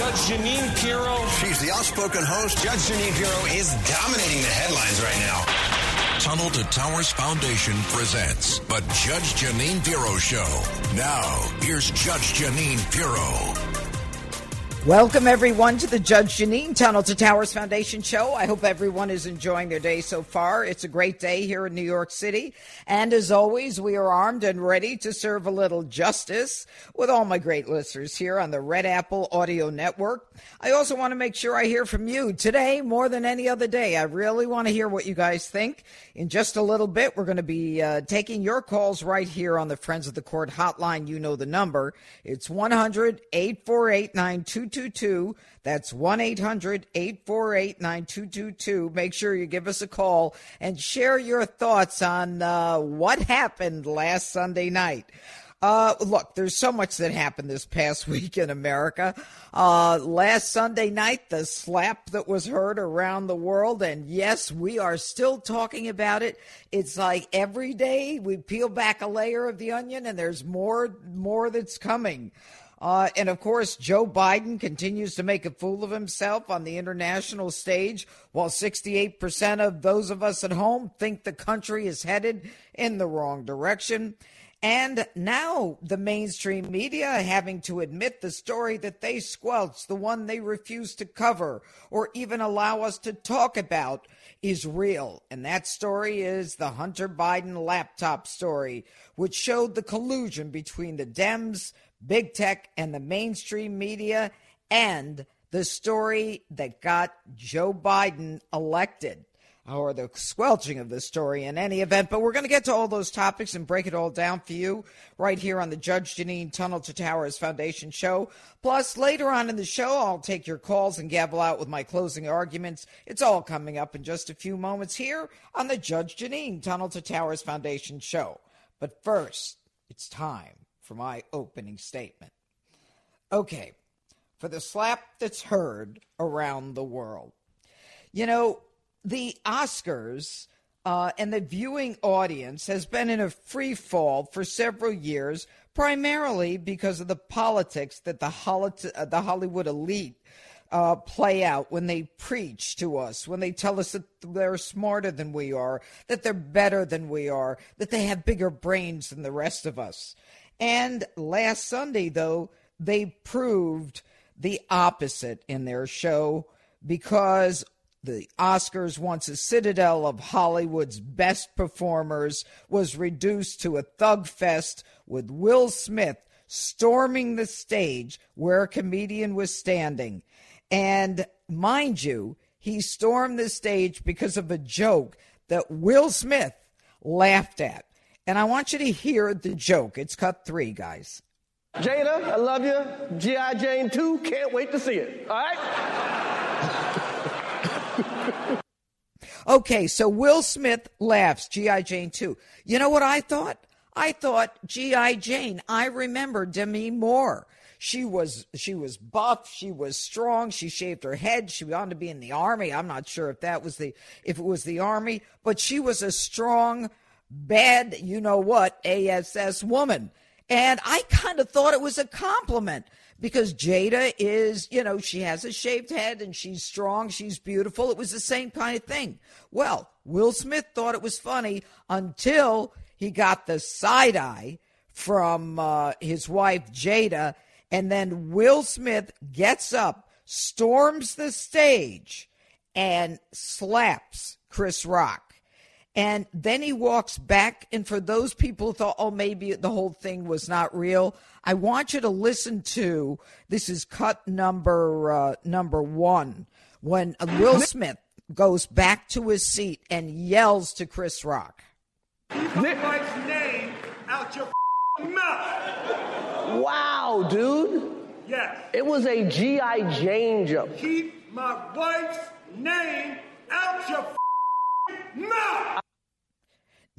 Judge Jeanine Pirro. She's the outspoken host. Judge Jeanine Pirro is dominating the headlines right now. Tunnel to Towers Foundation presents the Judge Jeanine Pirro Show. Now, here's Judge Jeanine Pirro. Welcome, everyone, to the Judge Jeanine Tunnel to Towers Foundation show. I hope everyone is enjoying their day so far. It's a great day here in New York City. And as always, we are armed and ready to serve a little justice with all my great listeners here on the Red Apple Audio Network. I also want to make sure I hear from you today more than any other day. I really want to hear what you guys think. In just a little bit, we're going to be uh, taking your calls right here on the Friends of the Court hotline. You know the number. It's 100 848 9222. That's 1 800 848 9222. Make sure you give us a call and share your thoughts on uh, what happened last Sunday night. Uh, look, there's so much that happened this past week in America. Uh, last Sunday night, the slap that was heard around the world, and yes, we are still talking about it. It's like every day we peel back a layer of the onion, and there's more, more that's coming. Uh, and of course, Joe Biden continues to make a fool of himself on the international stage, while 68% of those of us at home think the country is headed in the wrong direction. And now the mainstream media having to admit the story that they squelched, the one they refused to cover or even allow us to talk about, is real. And that story is the Hunter Biden laptop story, which showed the collusion between the Dems, big tech, and the mainstream media, and the story that got Joe Biden elected or the squelching of the story in any event. But we're going to get to all those topics and break it all down for you right here on the Judge Jeanine Tunnel to Towers Foundation show. Plus, later on in the show, I'll take your calls and gavel out with my closing arguments. It's all coming up in just a few moments here on the Judge Jeanine Tunnel to Towers Foundation show. But first, it's time for my opening statement. Okay, for the slap that's heard around the world. You know, the Oscars uh, and the viewing audience has been in a free fall for several years, primarily because of the politics that the, uh, the Hollywood elite uh, play out when they preach to us, when they tell us that they're smarter than we are, that they're better than we are, that they have bigger brains than the rest of us. And last Sunday, though, they proved the opposite in their show because the Oscars, once a citadel of Hollywood's best performers, was reduced to a thug fest with Will Smith storming the stage where a comedian was standing. And mind you, he stormed the stage because of a joke that Will Smith laughed at. And I want you to hear the joke. It's cut three, guys. Jada, I love you. G.I. Jane 2, can't wait to see it. All right? Okay, so Will Smith laughs, G.I. Jane 2. You know what I thought? I thought G.I. Jane. I remember Demi Moore. She was she was buff, she was strong, she shaved her head, she wanted to be in the army. I'm not sure if that was the if it was the army, but she was a strong, bad, you know what, ASS woman. And I kind of thought it was a compliment because Jada is, you know, she has a shaved head and she's strong, she's beautiful. It was the same kind of thing. Well, Will Smith thought it was funny until he got the side eye from uh, his wife Jada, and then Will Smith gets up, storms the stage, and slaps Chris Rock. And then he walks back. And for those people who thought, oh, maybe the whole thing was not real, I want you to listen to this is cut number uh, number one when Will Smith goes back to his seat and yells to Chris Rock. Keep my wife's name out your mouth. Wow, dude. Yes. It was a G.I. Jane joke. Keep my wife's name out your mouth.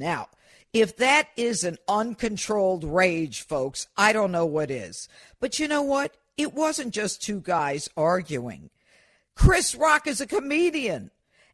Now, if that is an uncontrolled rage, folks, I don't know what is. But you know what? It wasn't just two guys arguing. Chris Rock is a comedian.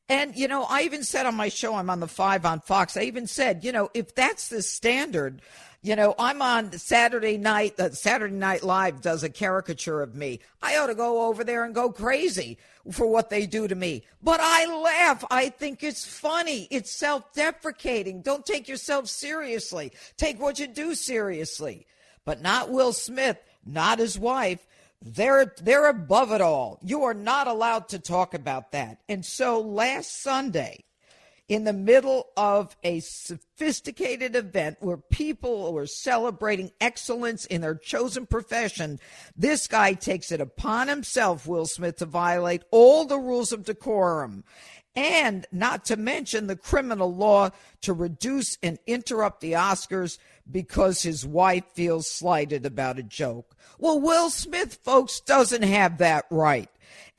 And, you know, I even said on my show, I'm on the five on Fox, I even said, you know, if that's the standard, you know, I'm on Saturday night, uh, Saturday Night Live does a caricature of me. I ought to go over there and go crazy for what they do to me. But I laugh. I think it's funny. It's self deprecating. Don't take yourself seriously. Take what you do seriously. But not Will Smith, not his wife. They're they're above it all. You are not allowed to talk about that. And so last Sunday, in the middle of a sophisticated event where people were celebrating excellence in their chosen profession, this guy takes it upon himself, Will Smith, to violate all the rules of decorum and not to mention the criminal law to reduce and interrupt the Oscars because his wife feels slighted about a joke. Well, Will Smith, folks, doesn't have that right.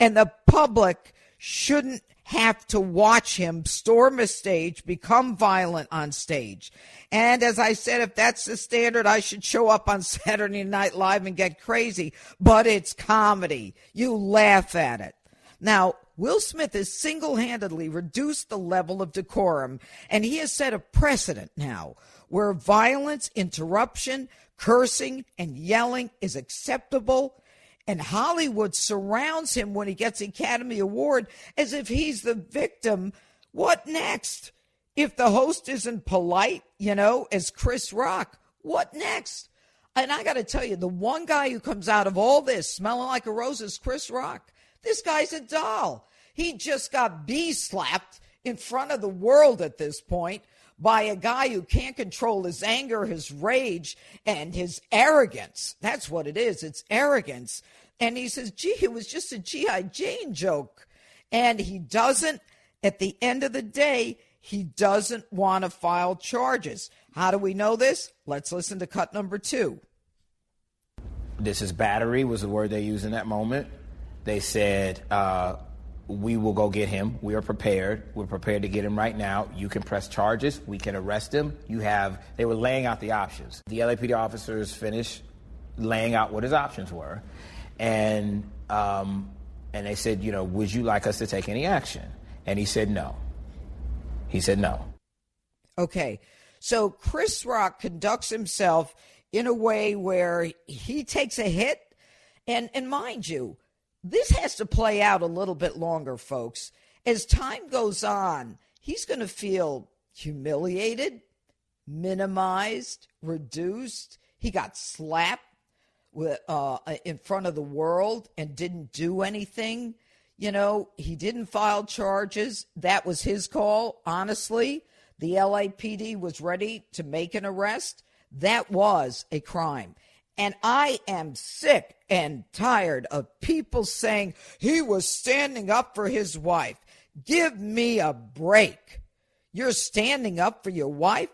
And the public shouldn't have to watch him storm a stage, become violent on stage. And as I said, if that's the standard, I should show up on Saturday Night Live and get crazy. But it's comedy. You laugh at it. Now, Will Smith has single handedly reduced the level of decorum, and he has set a precedent now where violence, interruption, cursing, and yelling is acceptable. And Hollywood surrounds him when he gets the Academy Award as if he's the victim. What next? If the host isn't polite, you know, as Chris Rock, what next? And I got to tell you, the one guy who comes out of all this smelling like a rose is Chris Rock. This guy's a doll. He just got bee slapped in front of the world at this point by a guy who can't control his anger, his rage, and his arrogance. That's what it is. It's arrogance. And he says, gee, it was just a G.I. Jane joke. And he doesn't, at the end of the day, he doesn't want to file charges. How do we know this? Let's listen to cut number two. This is battery, was the word they used in that moment. They said, uh, we will go get him. We are prepared. We're prepared to get him right now. You can press charges. We can arrest him. You have, they were laying out the options. The LAPD officers finished laying out what his options were. And, um, and they said, you know, would you like us to take any action? And he said no. He said no. Okay. So Chris Rock conducts himself in a way where he takes a hit. And, and mind you, this has to play out a little bit longer, folks. As time goes on, he's going to feel humiliated, minimized, reduced. He got slapped with, uh, in front of the world and didn't do anything. You know, he didn't file charges. That was his call, honestly. The LAPD was ready to make an arrest. That was a crime. And I am sick and tired of people saying he was standing up for his wife. Give me a break. You're standing up for your wife?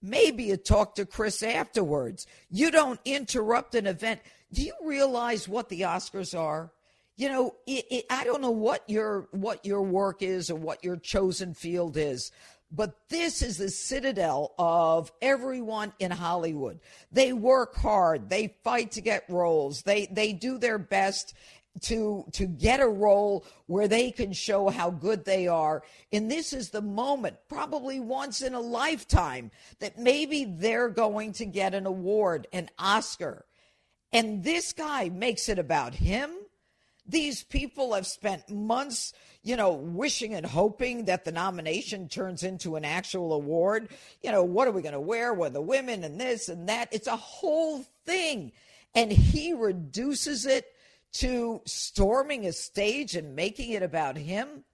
Maybe you talk to Chris afterwards. You don't interrupt an event. Do you realize what the Oscars are? You know, it, it, I don't know what your what your work is or what your chosen field is, but this is the citadel of everyone in Hollywood. They work hard. They fight to get roles. They they do their best to to get a role where they can show how good they are. And this is the moment, probably once in a lifetime, that maybe they're going to get an award, an Oscar. And this guy makes it about him. These people have spent months you know, wishing and hoping that the nomination turns into an actual award. You know, what are we going to wear with the women and this and that? It's a whole thing. And he reduces it to storming a stage and making it about him.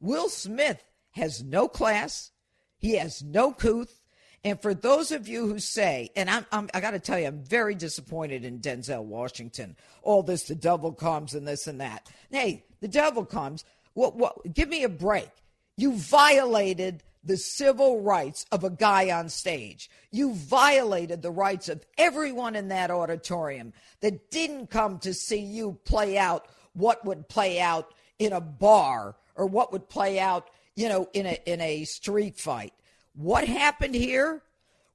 Will Smith has no class, he has no couth. And for those of you who say, and I'm, I'm i got to tell you, I'm very disappointed in Denzel Washington. All this, the devil comes and this and that. Hey, the devil comes. What, what, give me a break. You violated the civil rights of a guy on stage. You violated the rights of everyone in that auditorium that didn't come to see you play out what would play out in a bar or what would play out, you know, in a in a street fight. What happened here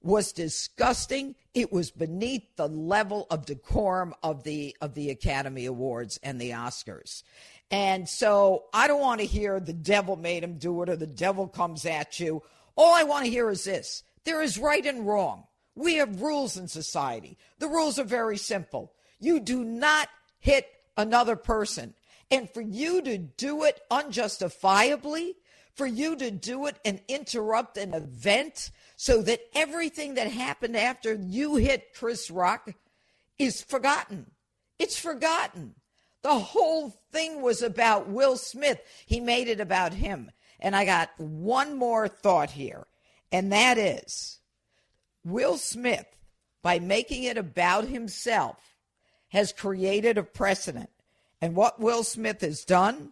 was disgusting. It was beneath the level of decorum of the of the Academy Awards and the Oscars. And so I don't want to hear the devil made him do it or the devil comes at you. All I want to hear is this. There is right and wrong. We have rules in society. The rules are very simple. You do not hit another person. And for you to do it unjustifiably, for you to do it and interrupt an event so that everything that happened after you hit Chris Rock is forgotten. It's forgotten. The whole thing was about Will Smith. He made it about him. And I got one more thought here, and that is Will Smith, by making it about himself, has created a precedent. And what Will Smith has done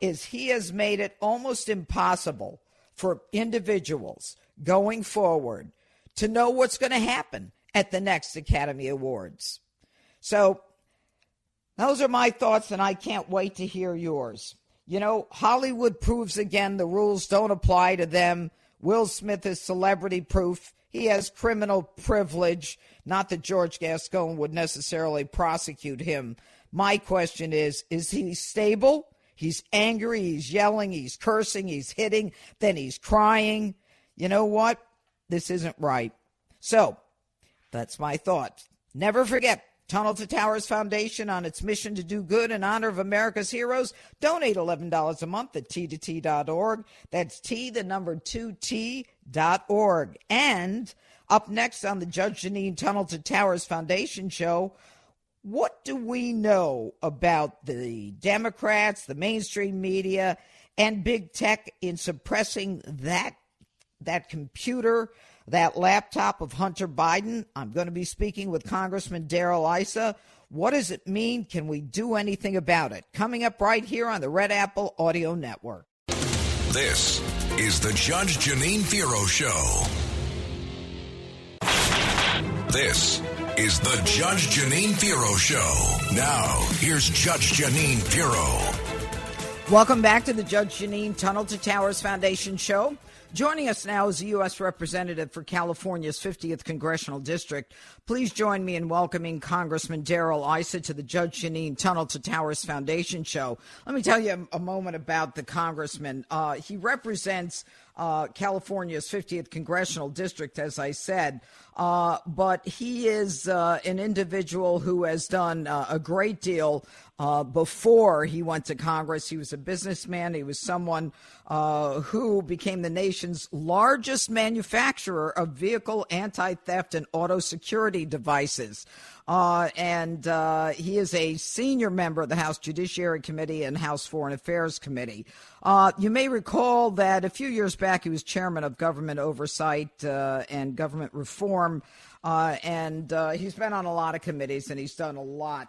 is he has made it almost impossible for individuals going forward to know what's going to happen at the next Academy Awards. So, those are my thoughts, and I can't wait to hear yours. You know, Hollywood proves again the rules don't apply to them. Will Smith is celebrity proof. He has criminal privilege. Not that George Gascon would necessarily prosecute him. My question is is he stable? He's angry, he's yelling, he's cursing, he's hitting, then he's crying. You know what? This isn't right. So, that's my thought. Never forget Tunnel to Towers Foundation on its mission to do good in honor of America's heroes. Donate $11 a month at t2t.org. That's T, the number 2T.org. And up next on the Judge Jeanine Tunnel to Towers Foundation show, what do we know about the Democrats, the mainstream media, and big tech in suppressing that that computer, that laptop of Hunter Biden? I'm going to be speaking with Congressman Darrell Issa. What does it mean? Can we do anything about it? Coming up right here on the Red Apple Audio Network. This is the Judge Jeanine Pirro Show. This is the Judge Jeanine Pirro Show. Now, here's Judge Jeanine Pirro. Welcome back to the Judge Jeanine Tunnel to Towers Foundation Show. Joining us now is the U.S. Representative for California's 50th Congressional District. Please join me in welcoming Congressman Darrell Issa to the Judge Jeanine Tunnel to Towers Foundation show. Let me tell you a, a moment about the congressman. Uh, he represents uh, California's 50th Congressional District, as I said. Uh, but he is uh, an individual who has done uh, a great deal uh, before he went to Congress. He was a businessman. He was someone uh, who became the nation's largest manufacturer of vehicle anti theft and auto security devices. Uh, and uh, he is a senior member of the House Judiciary Committee and House Foreign Affairs Committee. Uh, you may recall that a few years back he was chairman of government oversight uh, and government reform. Uh, and uh, he's been on a lot of committees and he's done a lot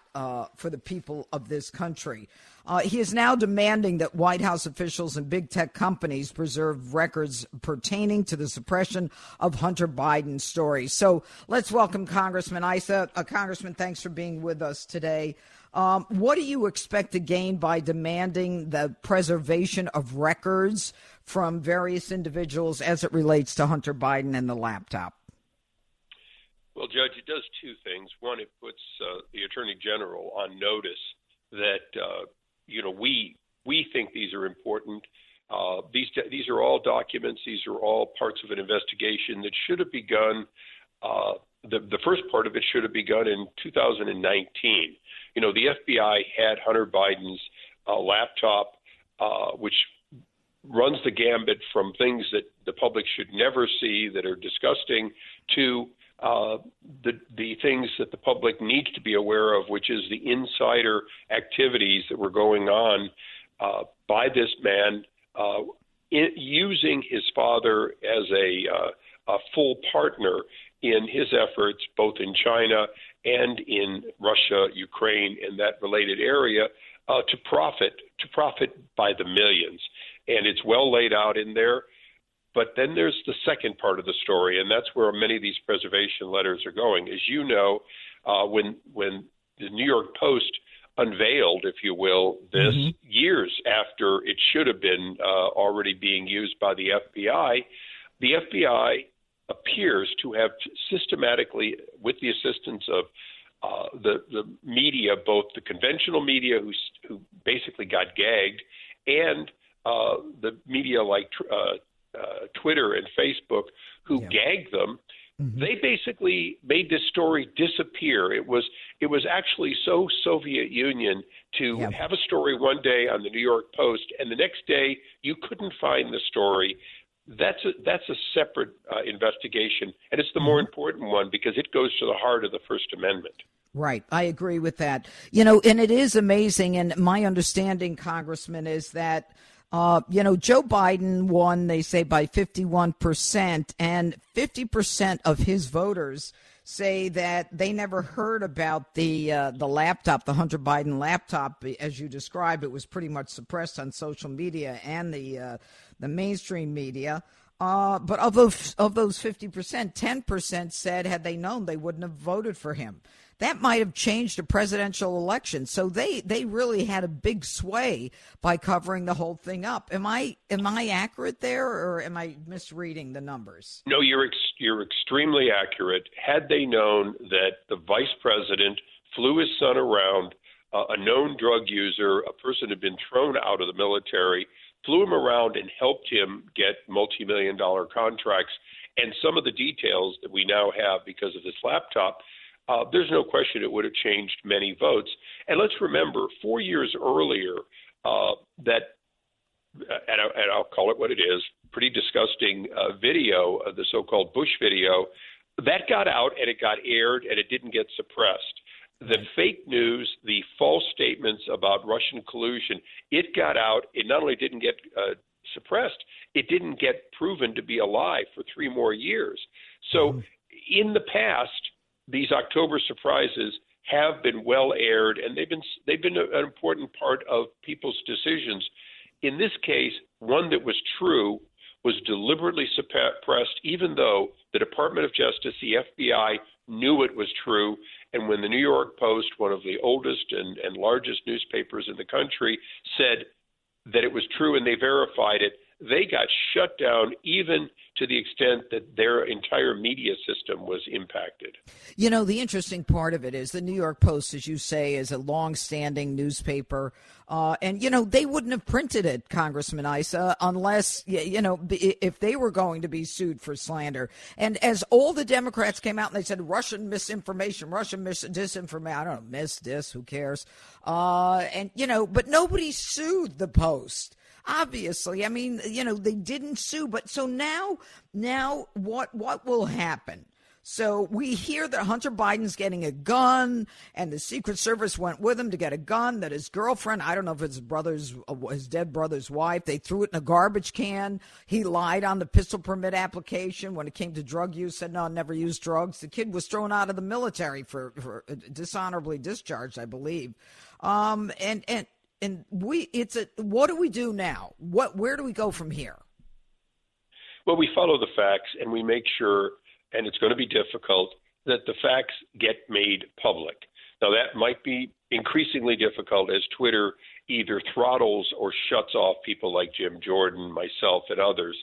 for the people of this country. Uh, he is now demanding that White House officials and big tech companies preserve records pertaining to the suppression of Hunter Biden's story. So let's welcome Congressman Issa. Uh, Congressman, thanks for being with us today. Um, what do you expect to gain by demanding the preservation of records from various individuals as it relates to Hunter Biden and the laptop? Well, Judge, it does two things. One, it puts uh, the Attorney General on notice that uh, you know, we we think these are important. Uh, these these are all documents. These are all parts of an investigation that should have begun. Uh, the the first part of it should have begun in 2019. You know, the FBI had Hunter Biden's uh, laptop, uh, which runs the gambit from things that the public should never see that are disgusting to uh, the the things that the public needs to be aware of, which is the insider activities that were going on uh, by this man, uh, in, using his father as a, uh, a full partner in his efforts, both in China and in Russia, Ukraine, and that related area, uh, to profit to profit by the millions. And it's well laid out in there. But then there's the second part of the story, and that's where many of these preservation letters are going. As you know, uh, when when the New York Post unveiled, if you will, this mm-hmm. years after it should have been uh, already being used by the FBI, the FBI appears to have systematically, with the assistance of uh, the the media, both the conventional media, who who basically got gagged, and uh, the media like uh, uh, Twitter and Facebook, who yeah. gagged them. Mm-hmm. They basically made this story disappear. It was it was actually so Soviet Union to yeah. have a story one day on the New York Post, and the next day you couldn't find the story. That's a, that's a separate uh, investigation, and it's the more mm-hmm. important one because it goes to the heart of the First Amendment. Right. I agree with that. You know, and it is amazing. And my understanding, Congressman, is that uh, you know, Joe Biden won, they say, by 51%, and 50% of his voters say that they never heard about the uh, the laptop, the Hunter Biden laptop, as you described. It was pretty much suppressed on social media and the uh, the mainstream media. Uh, but of those of those fifty percent, ten percent said had they known they wouldn't have voted for him that might have changed a presidential election. So they they really had a big sway by covering the whole thing up. Am I am I accurate there, or am I misreading the numbers? No, you're ex- you're extremely accurate. Had they known that the vice president flew his son around, uh, a known drug user, a person who had been thrown out of the military, flew him around and helped him get multi-million dollar contracts and some of the details that we now have because of this laptop uh, there's no question it would have changed many votes. And let's remember, four years earlier, uh, that, and, I, and I'll call it what it is, pretty disgusting uh, video, uh, the so called Bush video, that got out and it got aired and it didn't get suppressed. The fake news, the false statements about Russian collusion, it got out. It not only didn't get uh, suppressed, it didn't get proven to be a lie for three more years. So, mm-hmm. in the past, these October surprises have been well aired, and they've been they've been an important part of people's decisions. In this case, one that was true was deliberately suppressed, even though the Department of Justice, the FBI, knew it was true. And when the New York Post, one of the oldest and, and largest newspapers in the country, said that it was true and they verified it, they got shut down even to the extent that their entire media system was impacted. You know, the interesting part of it is the New York Post, as you say, is a long-standing newspaper, uh, and you know they wouldn't have printed it, Congressman Issa, unless you know if they were going to be sued for slander. And as all the Democrats came out and they said Russian misinformation, Russian mis- disinformation, I don't know, miss this, who cares? Uh, and you know, but nobody sued the Post obviously i mean you know they didn't sue but so now now what what will happen so we hear that Hunter Biden's getting a gun, and the Secret Service went with him to get a gun. That his girlfriend, I don't know if it's his brother's, uh, his dead brother's wife, they threw it in a garbage can. He lied on the pistol permit application when it came to drug use. Said no, I never used drugs. The kid was thrown out of the military for, for uh, dishonorably discharged, I believe. Um, and and and we it's a what do we do now? What where do we go from here? Well, we follow the facts and we make sure, and it's going to be difficult that the facts get made public. Now that might be increasingly difficult as Twitter either throttles or shuts off people like Jim Jordan, myself, and others.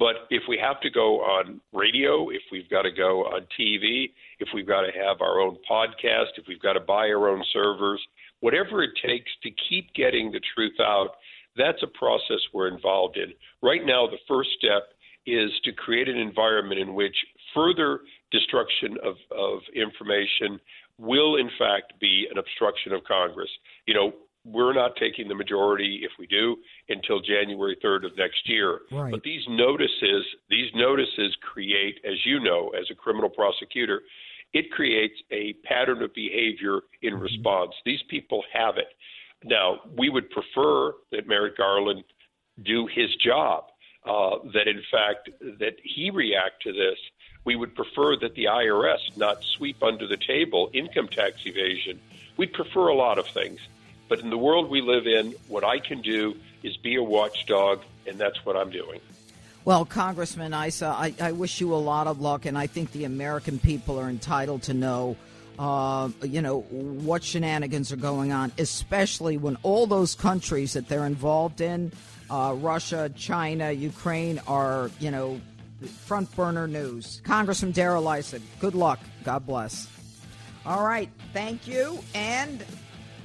But if we have to go on radio, if we've got to go on TV, if we've got to have our own podcast, if we've got to buy our own servers, whatever it takes to keep getting the truth out, that's a process we're involved in. Right now, the first step is to create an environment in which further destruction of, of information will, in fact, be an obstruction of Congress. You know, we're not taking the majority, if we do, until January 3rd of next year. Right. But these notices, these notices create, as you know, as a criminal prosecutor, it creates a pattern of behavior in mm-hmm. response. These people have it. Now, we would prefer that Merrick Garland do his job, uh, that in fact that he react to this. We would prefer that the IRS not sweep under the table income tax evasion. We'd prefer a lot of things. But in the world we live in, what I can do is be a watchdog, and that's what I'm doing. Well, Congressman Issa, I, I wish you a lot of luck, and I think the American people are entitled to know. Uh, you know what shenanigans are going on, especially when all those countries that they're involved in, uh, Russia, China, Ukraine, are you know front burner news. Congressman Darrell Issa, good luck. God bless. All right, thank you. And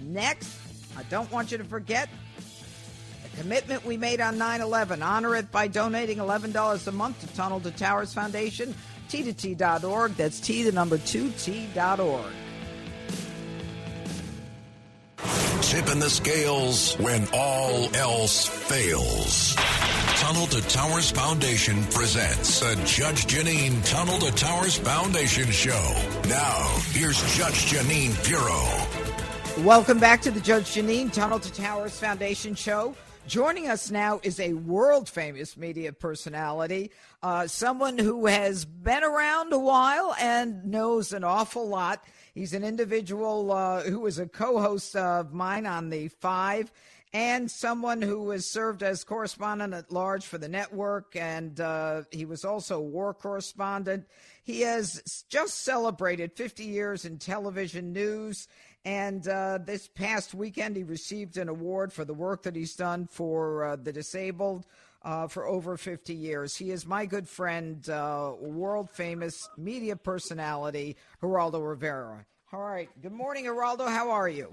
next, I don't want you to forget the commitment we made on 9 11. Honor it by donating $11 a month to Tunnel to Towers Foundation, t2t.org. That's T, the number 2t.org. Tipping the scales when all else fails. Tunnel to Towers Foundation presents the Judge Jeanine Tunnel to Towers Foundation Show. Now, here's Judge Jeanine Pirro. Welcome back to the Judge Jeanine Tunnel to Towers Foundation Show. Joining us now is a world famous media personality, uh, someone who has been around a while and knows an awful lot. He's an individual uh, who was a co host of mine on the Five and someone who has served as correspondent at large for the network, and uh, he was also war correspondent. He has just celebrated 50 years in television news, and uh, this past weekend he received an award for the work that he's done for uh, the disabled. Uh, for over 50 years. He is my good friend, uh, world famous media personality, Geraldo Rivera. All right. Good morning, Geraldo. How are you?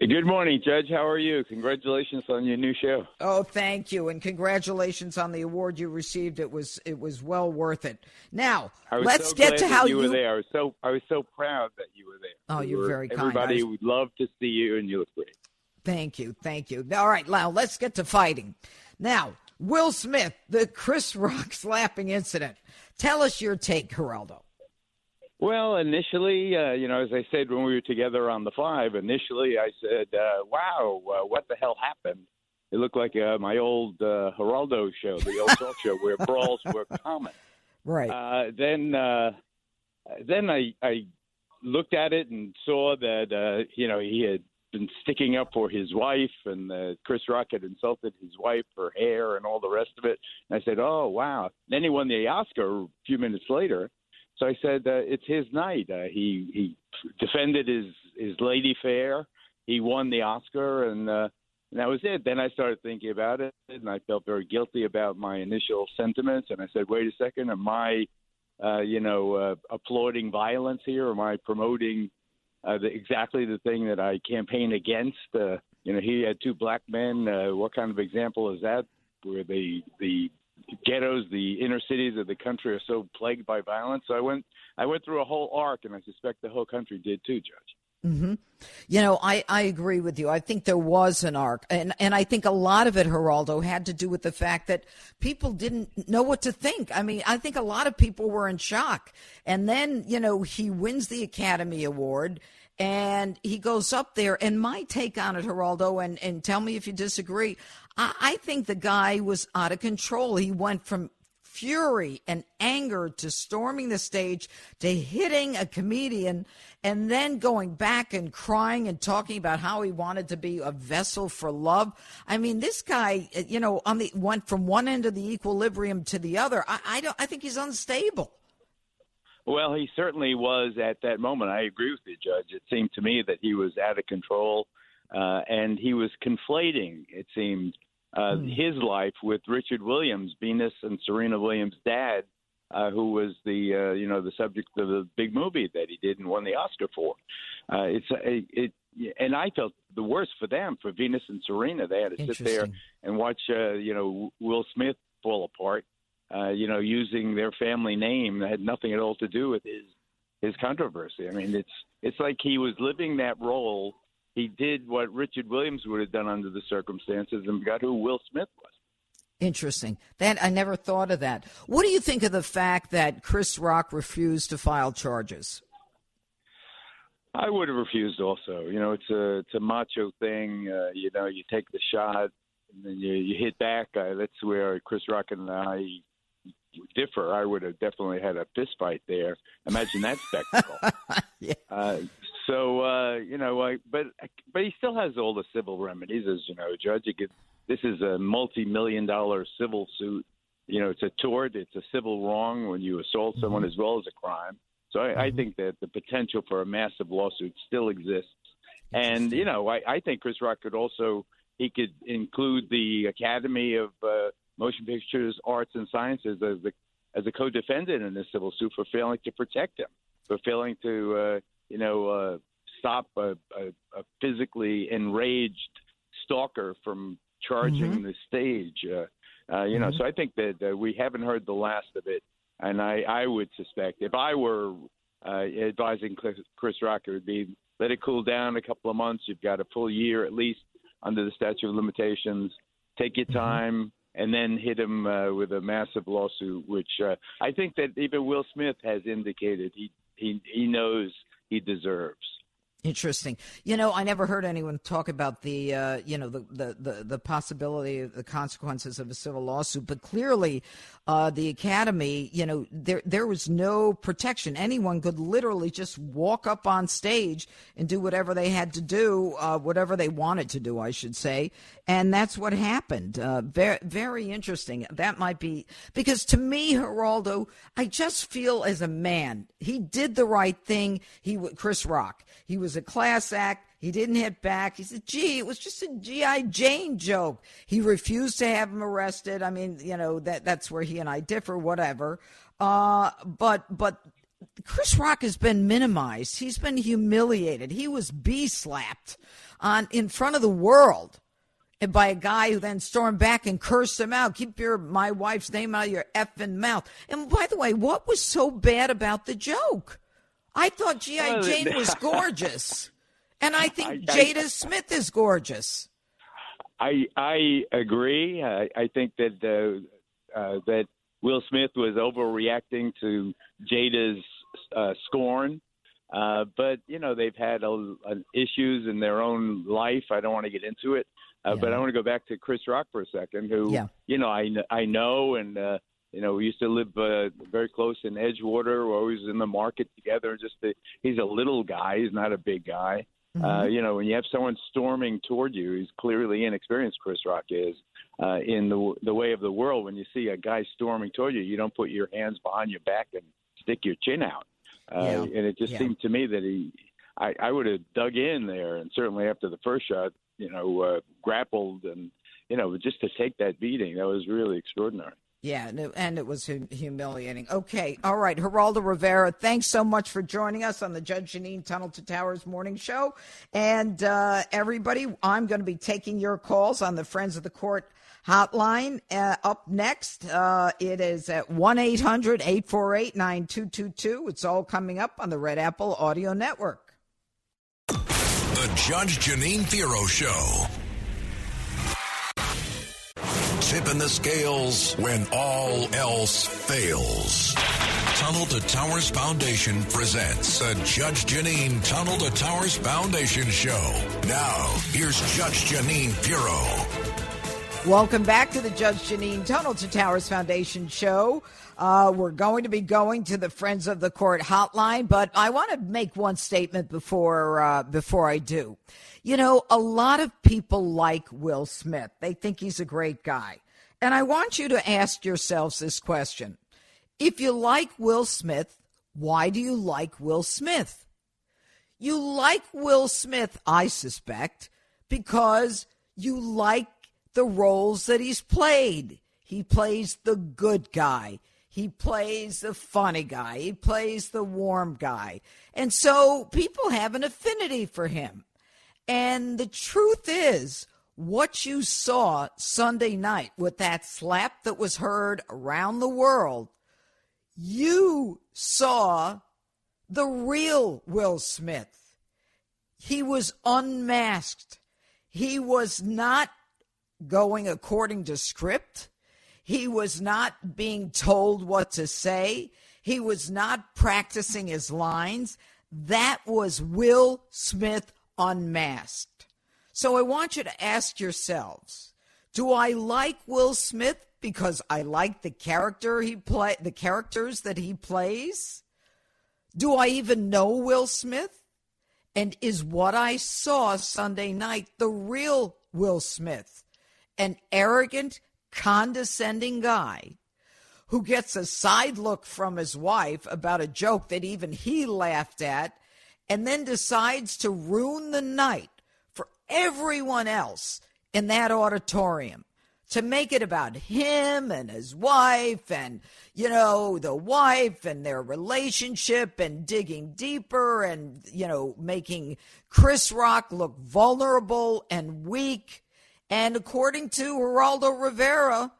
Good morning, Judge. How are you? Congratulations on your new show. Oh, thank you, and congratulations on the award you received. It was it was well worth it. Now let's so get to how you, were there. I was so I was so proud that you were there. Oh, you you're were, very kind. Everybody was... would love to see you, and you look great. Thank you, thank you. All right, now let's get to fighting. Now, Will Smith, the Chris Rock slapping incident. Tell us your take, Geraldo. Well, initially, uh, you know, as I said when we were together on the five, initially I said, uh, "Wow, uh, what the hell happened?" It looked like uh, my old uh, Geraldo show, the old talk show where brawls were common. Right. Uh, then, uh, then I, I looked at it and saw that uh, you know he had been sticking up for his wife, and uh, Chris Rock had insulted his wife, her hair, and all the rest of it. And I said, "Oh, wow!" Then he won the Oscar a few minutes later so I said, uh, it's his night. Uh, he he defended his his lady fair. He won the Oscar, and, uh, and that was it. Then I started thinking about it, and I felt very guilty about my initial sentiments. And I said, wait a second, am I, uh, you know, uh, applauding violence here? Am I promoting uh, the, exactly the thing that I campaign against? Uh, you know, he had two black men. Uh, what kind of example is that? Where the the ghettos, the inner cities of the country are so plagued by violence. So I went, I went through a whole arc, and I suspect the whole country did too, Judge. Mm-hmm. You know, I, I agree with you. I think there was an arc. And, and I think a lot of it, Geraldo, had to do with the fact that people didn't know what to think. I mean, I think a lot of people were in shock. And then, you know, he wins the Academy Award and he goes up there. And my take on it, Geraldo, and, and tell me if you disagree, I, I think the guy was out of control. He went from fury and anger to storming the stage to hitting a comedian and then going back and crying and talking about how he wanted to be a vessel for love. I mean, this guy, you know, on the went from one end of the equilibrium to the other. I, I don't. I think he's unstable. Well, he certainly was at that moment. I agree with the Judge. It seemed to me that he was out of control, uh, and he was conflating. It seemed uh, mm. his life with Richard Williams, Venus and Serena Williams' dad, uh, who was the uh, you know the subject of the big movie that he did and won the Oscar for. Uh, it's a, it, and I felt the worst for them, for Venus and Serena. They had to sit there and watch uh, you know Will Smith fall apart. Uh, you know, using their family name that had nothing at all to do with his his controversy. I mean, it's it's like he was living that role he did what Richard Williams would have done under the circumstances and got who Will Smith was. Interesting. That I never thought of that. What do you think of the fact that Chris Rock refused to file charges? I would have refused also. You know, it's a it's a macho thing. Uh, you know, you take the shot and then you you hit back. Uh, that's where Chris Rock and I differ. I would have definitely had a fist fight there. Imagine that spectacle. yeah. uh, so uh, you know, I, but but he still has all the civil remedies, as you know, Judge. Could, this is a multi-million dollar civil suit. You know, it's a tort, it's a civil wrong when you assault mm-hmm. someone as well as a crime. So I, mm-hmm. I think that the potential for a massive lawsuit still exists. And you know, I, I think Chris Rock could also he could include the Academy of uh, Motion Pictures Arts and Sciences as the as a co-defendant in this civil suit for failing to protect him, for failing to, uh, you know, uh, stop a, a, a physically enraged stalker from charging Mm-hmm. the stage. Uh, uh, you know, so I think that uh, we haven't heard the last of it, and I, I would suspect if I were uh, advising Chris, Chris Rock, it would be let it cool down a couple of months. You've got a full year at least under the statute of limitations. Take your time. And then hit him uh, with a massive lawsuit, which uh, I think that even Will Smith has indicated he he he knows he deserves. Interesting. You know, I never heard anyone talk about the, uh, you know, the, the, the, the possibility of the consequences of a civil lawsuit, but clearly, uh, the academy, you know, there, there was no protection. Anyone could literally just walk up on stage and do whatever they had to do, uh, whatever they wanted to do, I should say. And that's what happened. Uh, very, very interesting. That might be, because to me, Geraldo, I just feel as a man, he did the right thing. He, Chris Rock, he was a class act. He didn't hit back. He said, gee, it was just a G.I. Jane joke. He refused to have him arrested. I mean, you know, that, that's where he and I differ, whatever. Uh, but, but Chris Rock has been minimized. He's been humiliated. He was bee slapped on in front of the world and by a guy who then stormed back and cursed him out. Keep your my wife's name out of your effing mouth. And by the way, what was so bad about the joke? I thought G.I. Jane was gorgeous. And I think I- I- Jada Smith is gorgeous. I I agree. I, I think that uh, uh, that Will Smith was overreacting to Jada's uh, scorn. Uh, but you know they've had a, a, issues in their own life. I don't want to get into it, uh, but I want to go back to Chris Rock for a second, who Yeah. you know I I know, and uh, you know we used to live uh, very close in Edgewater. We're always in the market together. Just the, he's a little guy. He's not a big guy. Uh, you know, when you have someone storming toward you, he's clearly inexperienced. Chris Rock is uh, in the the way of the world. When you see a guy storming toward you, you don't put your hands behind your back and stick your chin out. Uh, Yeah. And it just Yeah. seemed to me that he, I, I would have dug in there, and certainly after the first shot, you know, uh, grappled and you know, just to take that beating, that was really extraordinary. Yeah, and it, was hu- humiliating. Okay, all right, Geraldo Rivera, thanks so much for joining us on the Judge Jeanine Tunnel to Towers morning show. And uh, everybody, I'm going to be taking your calls on the Friends of the Court hotline. Uh, up next, uh, it is at 1 800 848 9222. It's all coming up on the Red Apple Audio Network. The Judge Jeanine Pirro Show. Tipping the scales when all else fails. Tunnel to Towers Foundation presents the Judge Jeanine Tunnel to Towers Foundation Show. Now, here's Judge Jeanine Pirro. Welcome back to the Judge Jeanine Tunnel to Towers Foundation show. Uh, we're going to be going to the Friends of the Court hotline, but I want to make one statement before uh, before I do. You know, a lot of people like Will Smith. They think he's a great guy, and I want you to ask yourselves this question: If you like Will Smith, why do you like Will Smith? You like Will Smith, I suspect, because you like the roles that he's played. He plays the good guy. He plays the funny guy. He plays the warm guy. And so people have an affinity for him. And the truth is, what you saw Sunday night with that slap that was heard around the world, you saw the real Will Smith. He was unmasked. He was not going according to script. He was not being told what to say. He was not practicing his lines. That was Will Smith unmasked. So I want you to ask yourselves, do I like Will Smith because I like the character he play the characters that he plays? Do I even know Will Smith? And is what I saw Sunday night the real Will Smith? An arrogant, condescending guy who gets a side look from his wife about a joke that even he laughed at and then decides to ruin the night for everyone else in that auditorium to make it about him and his wife and, you know, the wife and their relationship and digging deeper and, you know, making Chris Rock look vulnerable and weak. And according to Geraldo Rivera,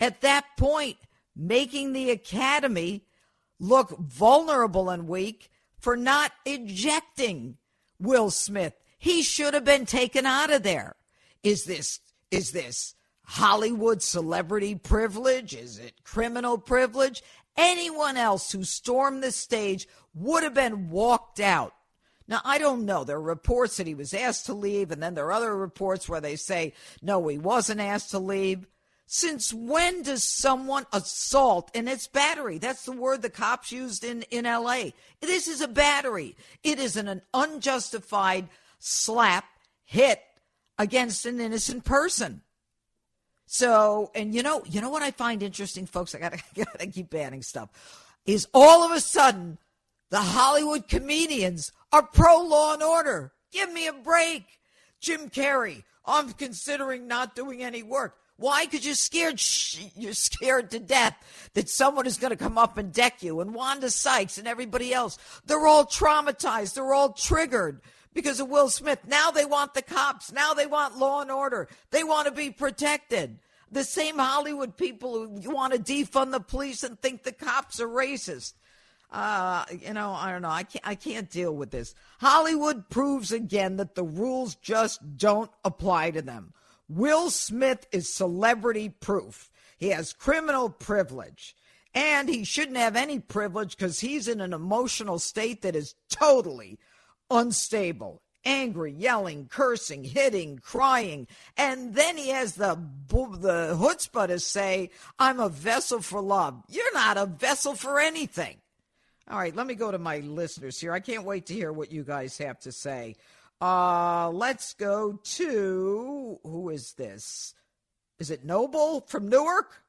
at that point, making the Academy look vulnerable and weak for not ejecting Will Smith. He should have been taken out of there. Is this is this Hollywood celebrity privilege? Is it criminal privilege? Anyone else who stormed the stage would have been walked out. Now, I don't know. There are reports that he was asked to leave, and then there are other reports where they say, no, he wasn't asked to leave. Since when does someone assault? And it's battery. That's the word the cops used in, in LA. This is a battery. It is an, an unjustified slap, hit against an innocent person. So, and you know, you know what I find interesting, folks? I gotta, gotta keep adding stuff. Is all of a sudden the Hollywood comedians are pro law and order. Give me a break. Jim Carrey, I'm considering not doing any work. Why? Because you're scared. You're scared to death that someone is going to come up and deck you. And Wanda Sykes and everybody else, they're all traumatized. They're all triggered because of Will Smith. Now they want the cops. Now they want law and order. They want to be protected. The same Hollywood people who want to defund the police and think the cops are racist. Uh, you know, I don't know. I can't, I can't deal with this. Hollywood proves again that the rules just don't apply to them. Will Smith is celebrity proof. He has criminal privilege. And he shouldn't have any privilege because he's in an emotional state that is totally unstable, angry, yelling, cursing, hitting, crying. And then he has the, the chutzpah to say, I'm a vessel for love. You're not a vessel for anything. All right, let me go to my listeners here. I can't wait to hear what you guys have to say. Uh, let's go to who is this? Is it Noble from Newark?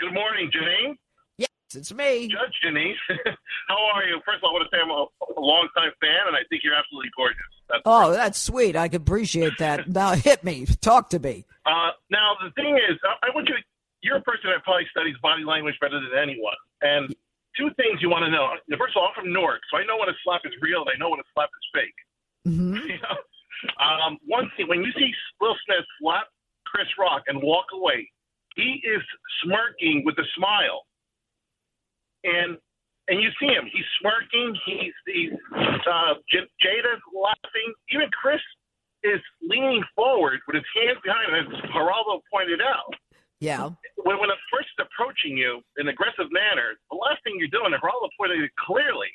Good morning, Jeanine. Yes, it's me. Judge Jeanine. How are you? First of all, I want to say I'm a, a longtime fan, and I think you're absolutely gorgeous. That's oh, great. that's sweet. I appreciate that. now, hit me. Talk to me. Uh, now, the thing is, I, I want you to, you're a person that probably studies body language better than anyone. And two things you want to know. First of all, I'm from Newark, so I know when a slap is real and I know when a slap is fake. Mm-hmm. You know? um, one thing, when you see Will Smith slap Chris Rock and walk away, he is smirking with a smile. And and you see him, he's smirking, he's, he's uh, J- Jada's laughing. Even Chris is leaning forward with his hands behind him, as Geraldo pointed out. Yeah. When, when a person's approaching you in an aggressive manner, the last thing you're doing, if Raul pointed it clearly,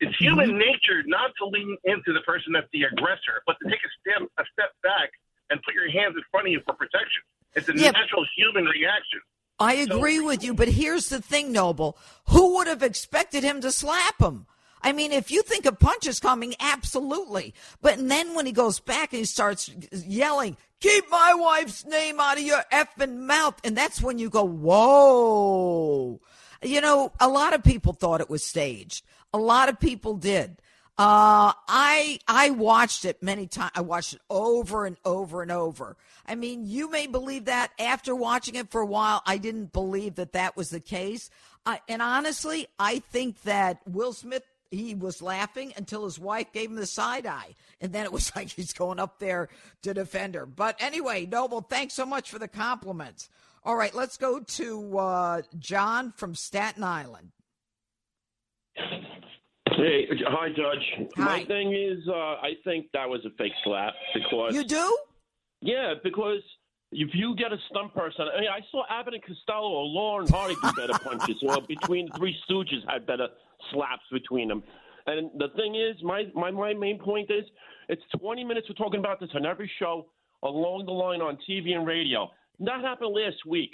it's human mm-hmm. nature not to lean into the person that's the aggressor, but to take a step a step back and put your hands in front of you for protection. It's a yeah. natural human reaction. I agree so, with you, but here's the thing, Noble. Who would have expected him to slap him? I mean, if you think a punch is coming, absolutely. But then when he goes back and he starts yelling, keep my wife's name out of your effing mouth. And that's when you go, whoa. You know, a lot of people thought it was staged. A lot of people did. Uh, I I watched it many times. I watched it over and over and over. I mean, you may believe that after watching it for a while, I didn't believe that that was the case. And honestly, I think that Will Smith he was laughing until his wife gave him the side eye. And then it was like he's going up there to defend her. But anyway, Noble, thanks so much for the compliments. All right, let's go to uh, John from Staten Island. Hey, hi, Judge. Hi. My thing is, uh, I think that was a fake slap because you do. Yeah, because if you get a stunt person, I mean, I saw Abbott and Costello or Laurel and Hardy do better punches, or between the Three Stooges had better slaps between them. And the thing is, my, my, my main point is it's 20 minutes we're talking about this on every show along the line on TV and radio. That happened last week.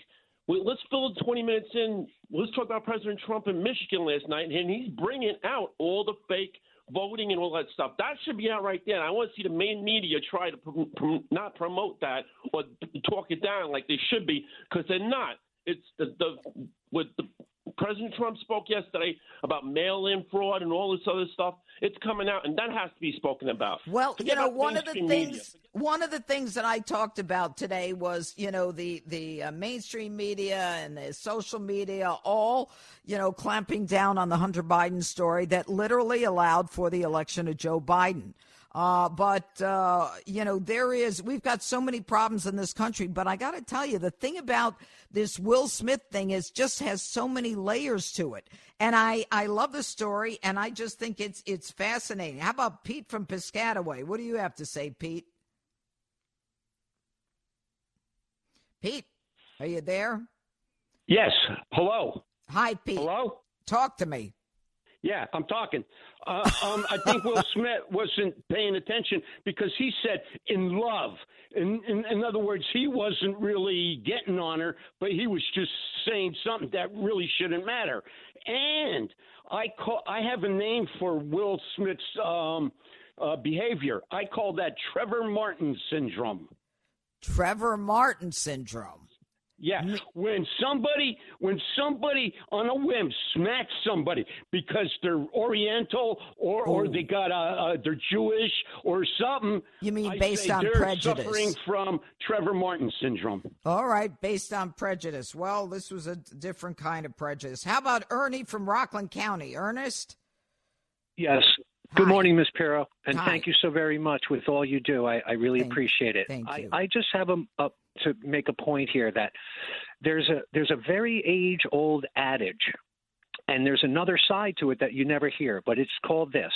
We, let's fill the 20 minutes in. Let's talk about President Trump in Michigan last night, and he's bringing out all the fake voting and all that stuff. That should be out right there. And I want to see the main media try to not promote that or talk it down like they should be because they're not. It's the, the with the President Trump spoke yesterday about mail-in fraud and all this other stuff. It's coming out, and that has to be spoken about. Well, Forget you know, one of the things media. one of the things that I talked about today was, you know, the the uh, mainstream media and the social media all, you know, clamping down on the Hunter Biden story that literally allowed for the election of Joe Biden. Uh, but uh, you know, there is we've got so many problems in this country. But I got to tell you, the thing about this Will Smith thing is just has so many layers to it. And I I love the story, and I just think it's it's fascinating. How about Pete from Piscataway? What do you have to say, Pete? Pete, are you there? Yes. Hello. Hi, Pete. Hello. Talk to me. Yeah, I'm talking. Uh, um, I think Will Smith wasn't paying attention because he said in love. In, in, in other words, he wasn't really getting on her, but he was just saying something that really shouldn't matter. And I call, I have a name for Will Smith's um, uh, behavior. I call that Trevor Martin syndrome. Trevor Martin syndrome. Yeah, when somebody when somebody on a whim smacks somebody because they're Oriental or or they got a, uh they're Jewish or something. You mean I based say on they're prejudice. Suffering from Trevor Martin syndrome. All right, based on prejudice. Well, this was a different kind of prejudice. How about Ernie from Rockland County? Ernest? Yes. Good morning, Ms. Pirro, and Hi. thank you so very much with all you do. I, I really Thank- appreciate it. thank I, you. I just have a, a to make a point here that there's a there's a very age old adage, and there's another side to it that you never hear, but it's called this: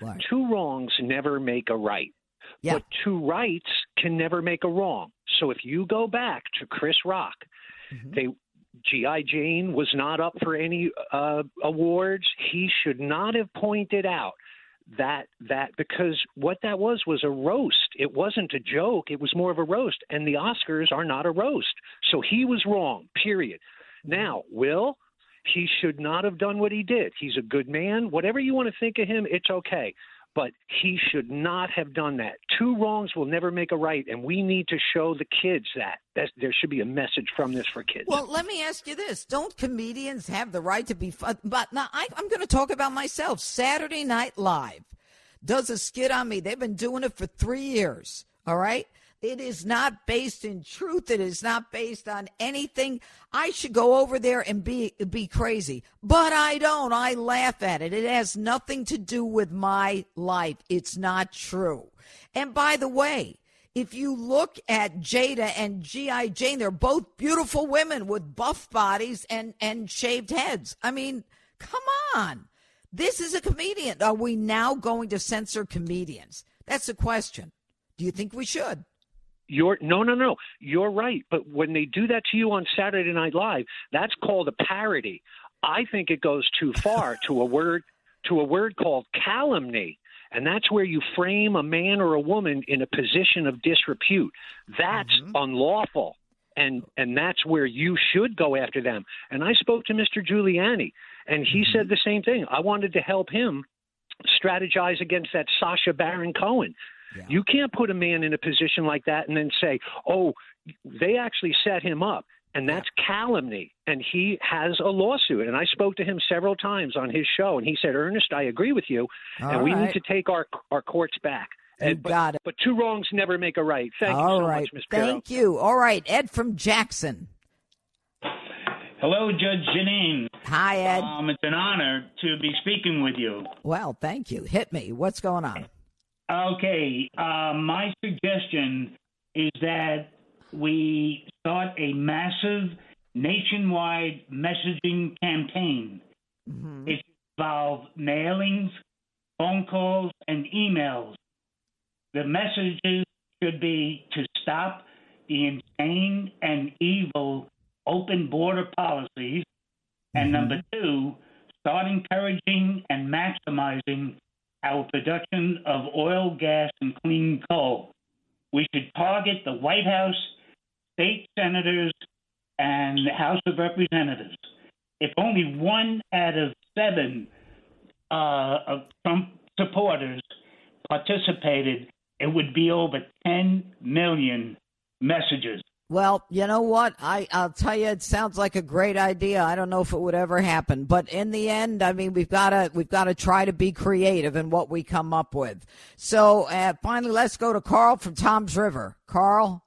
What? two wrongs never make a right. Yeah. But two rights can never make a wrong. So if you go back to Chris Rock, Mm-hmm. they GI Jane was not up for any uh, awards. He should not have pointed out that that because what that was was a roast. It wasn't a joke. It was more of a roast, and the Oscars are not a roast. So he was wrong. Period. Now, Will. He should not have done what he did. He's a good man. Whatever you want to think of him, it's okay. But he should not have done that. Two wrongs will never make a right, and we need to show the kids that. That's, there should be a message from this for kids. Well, let me ask you this: Don't comedians have the right to be fun? But now I, I'm going to talk about myself. Saturday Night Live does a skit on me. They've been doing it for three years. All right. It is not based in truth. It is not based on anything. I should go over there and be be crazy, but I don't. I laugh at it. It has nothing to do with my life. It's not true. And by the way, if you look at Jada and G.I. Jane, they're both beautiful women with buff bodies and, and shaved heads. I mean, come on. This is a comedian. Are we now going to censor comedians? That's the question. Do you think we should? You're no, no, no. You're right. But when they do that to you on Saturday Night Live, that's called a parody. I think it goes too far to a word to a word called calumny. And that's where you frame a man or a woman in a position of disrepute. That's mm-hmm. unlawful. And and that's where you should go after them. And I spoke to Mr. Giuliani and he said mm-hmm. the same thing. I wanted to help him strategize against that Sacha Baron Cohen. You can't put a man in a position like that and then say, "Oh, they actually set him up." And that's calumny. And he has a lawsuit. And I spoke to him several times on his show, and he said, Ernest, I agree with you. All and we right. need to take our our courts back. You and, but, got it. But two wrongs never make a right. Thank you so right. much, Ms. Pirro. Thank you. All right. Ed from Jackson. Hello, Judge Jeanine. Hi, Ed. Um, it's an honor to be speaking with you. Well, thank you. Hit me. What's going on? Okay, uh, my suggestion is that we start a massive nationwide messaging campaign. It should involve mailings, phone calls, and emails. The messages should be to stop the insane and evil open border policies. And number two, start encouraging and maximizing our production of oil, gas, and clean coal. We should target the White House, state senators, and the House of Representatives. If only one out of seven uh, of Trump supporters participated, it would be over 10 million messages. Well, you know what? I, I'll tell you, it sounds like a great idea. I don't know if it would ever happen, but in the end, I mean, we've got to we've got to try to be creative in what we come up with. So, uh, finally, let's go to Carl from Toms River. Carl.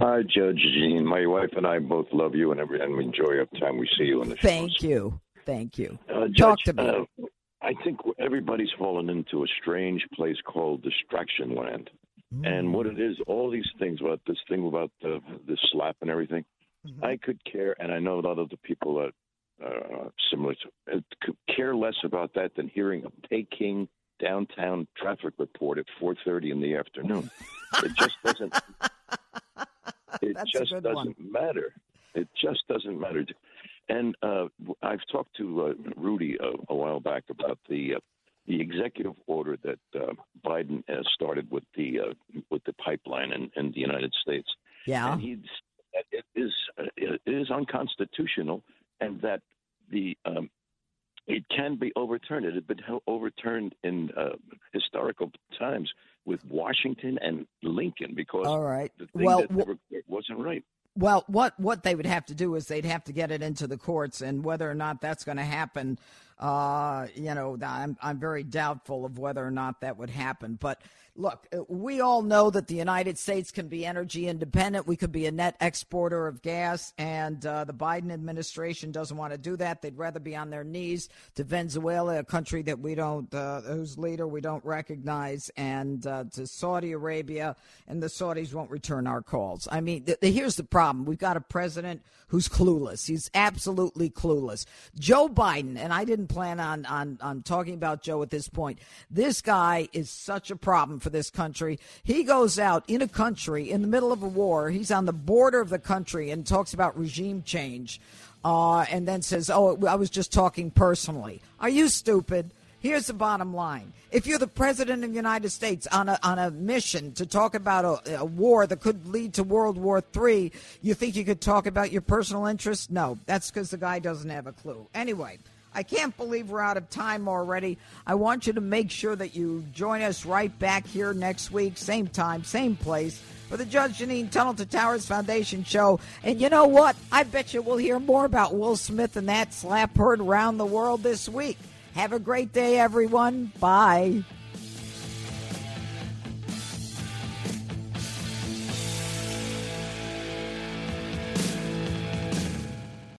Hi, Judge Jean. My wife and I both love you, and every and we enjoy every time we see you in the show. Thank you, thank you. Uh, Talk Judge, to me. Uh, I think everybody's fallen into a strange place called distraction land. Mm. And what it is, all these things about this thing about the, the slap and everything, Mm-hmm. I could care, and I know a lot of the people that uh, similar to could care less about that than hearing a Peking downtown traffic report at 4:30 in the afternoon. it just doesn't. It That's just doesn't one. matter. It just doesn't matter. And uh, I've talked to uh, Rudy a, a while back about the uh, the executive order that uh, Biden has started with the uh, with the pipeline in, in the United States. Yeah. And he's it is uh, it is unconstitutional, and that the um, it can be overturned. It had been overturned in uh, historical times with Washington and Lincoln because All right. the thing Well, were- wasn't right. Well, what what they would have to do is they'd have to get it into the courts, and whether or not that's going to happen, uh, you know, I'm I'm very doubtful of whether or not that would happen. But look, uh, we all know that the United States can be energy independent. We could be a net exporter of gas, and uh, the Biden administration doesn't want to do that. They'd rather be on their knees to Venezuela, a country that we don't, uh, whose leader we don't recognize, and uh, to Saudi Arabia, and the Saudis won't return our calls. I mean, th- here's the problem: we've got a president who's clueless. He's absolutely clueless. Joe Biden, and I didn't plan on on on talking about Joe at this point. This guy is such a problem for this country. He goes out in a country in the middle of a war. He's on the border of the country and talks about regime change, uh, and then says, "Oh, I was just talking personally." Are you stupid? Here's the bottom line. If you're the president of the United States on a, on a mission to talk about a, a war that could lead to World War III, you think you could talk about your personal interests? No, that's because the guy doesn't have a clue. Anyway, I can't believe we're out of time already. I want you to make sure that you join us right back here next week, same time, same place, for the Judge Jeanine Tunnel to Towers Foundation show. And you know what? I bet you we'll hear more about Will Smith and that slap heard around the world this week. Have a great day, everyone. Bye.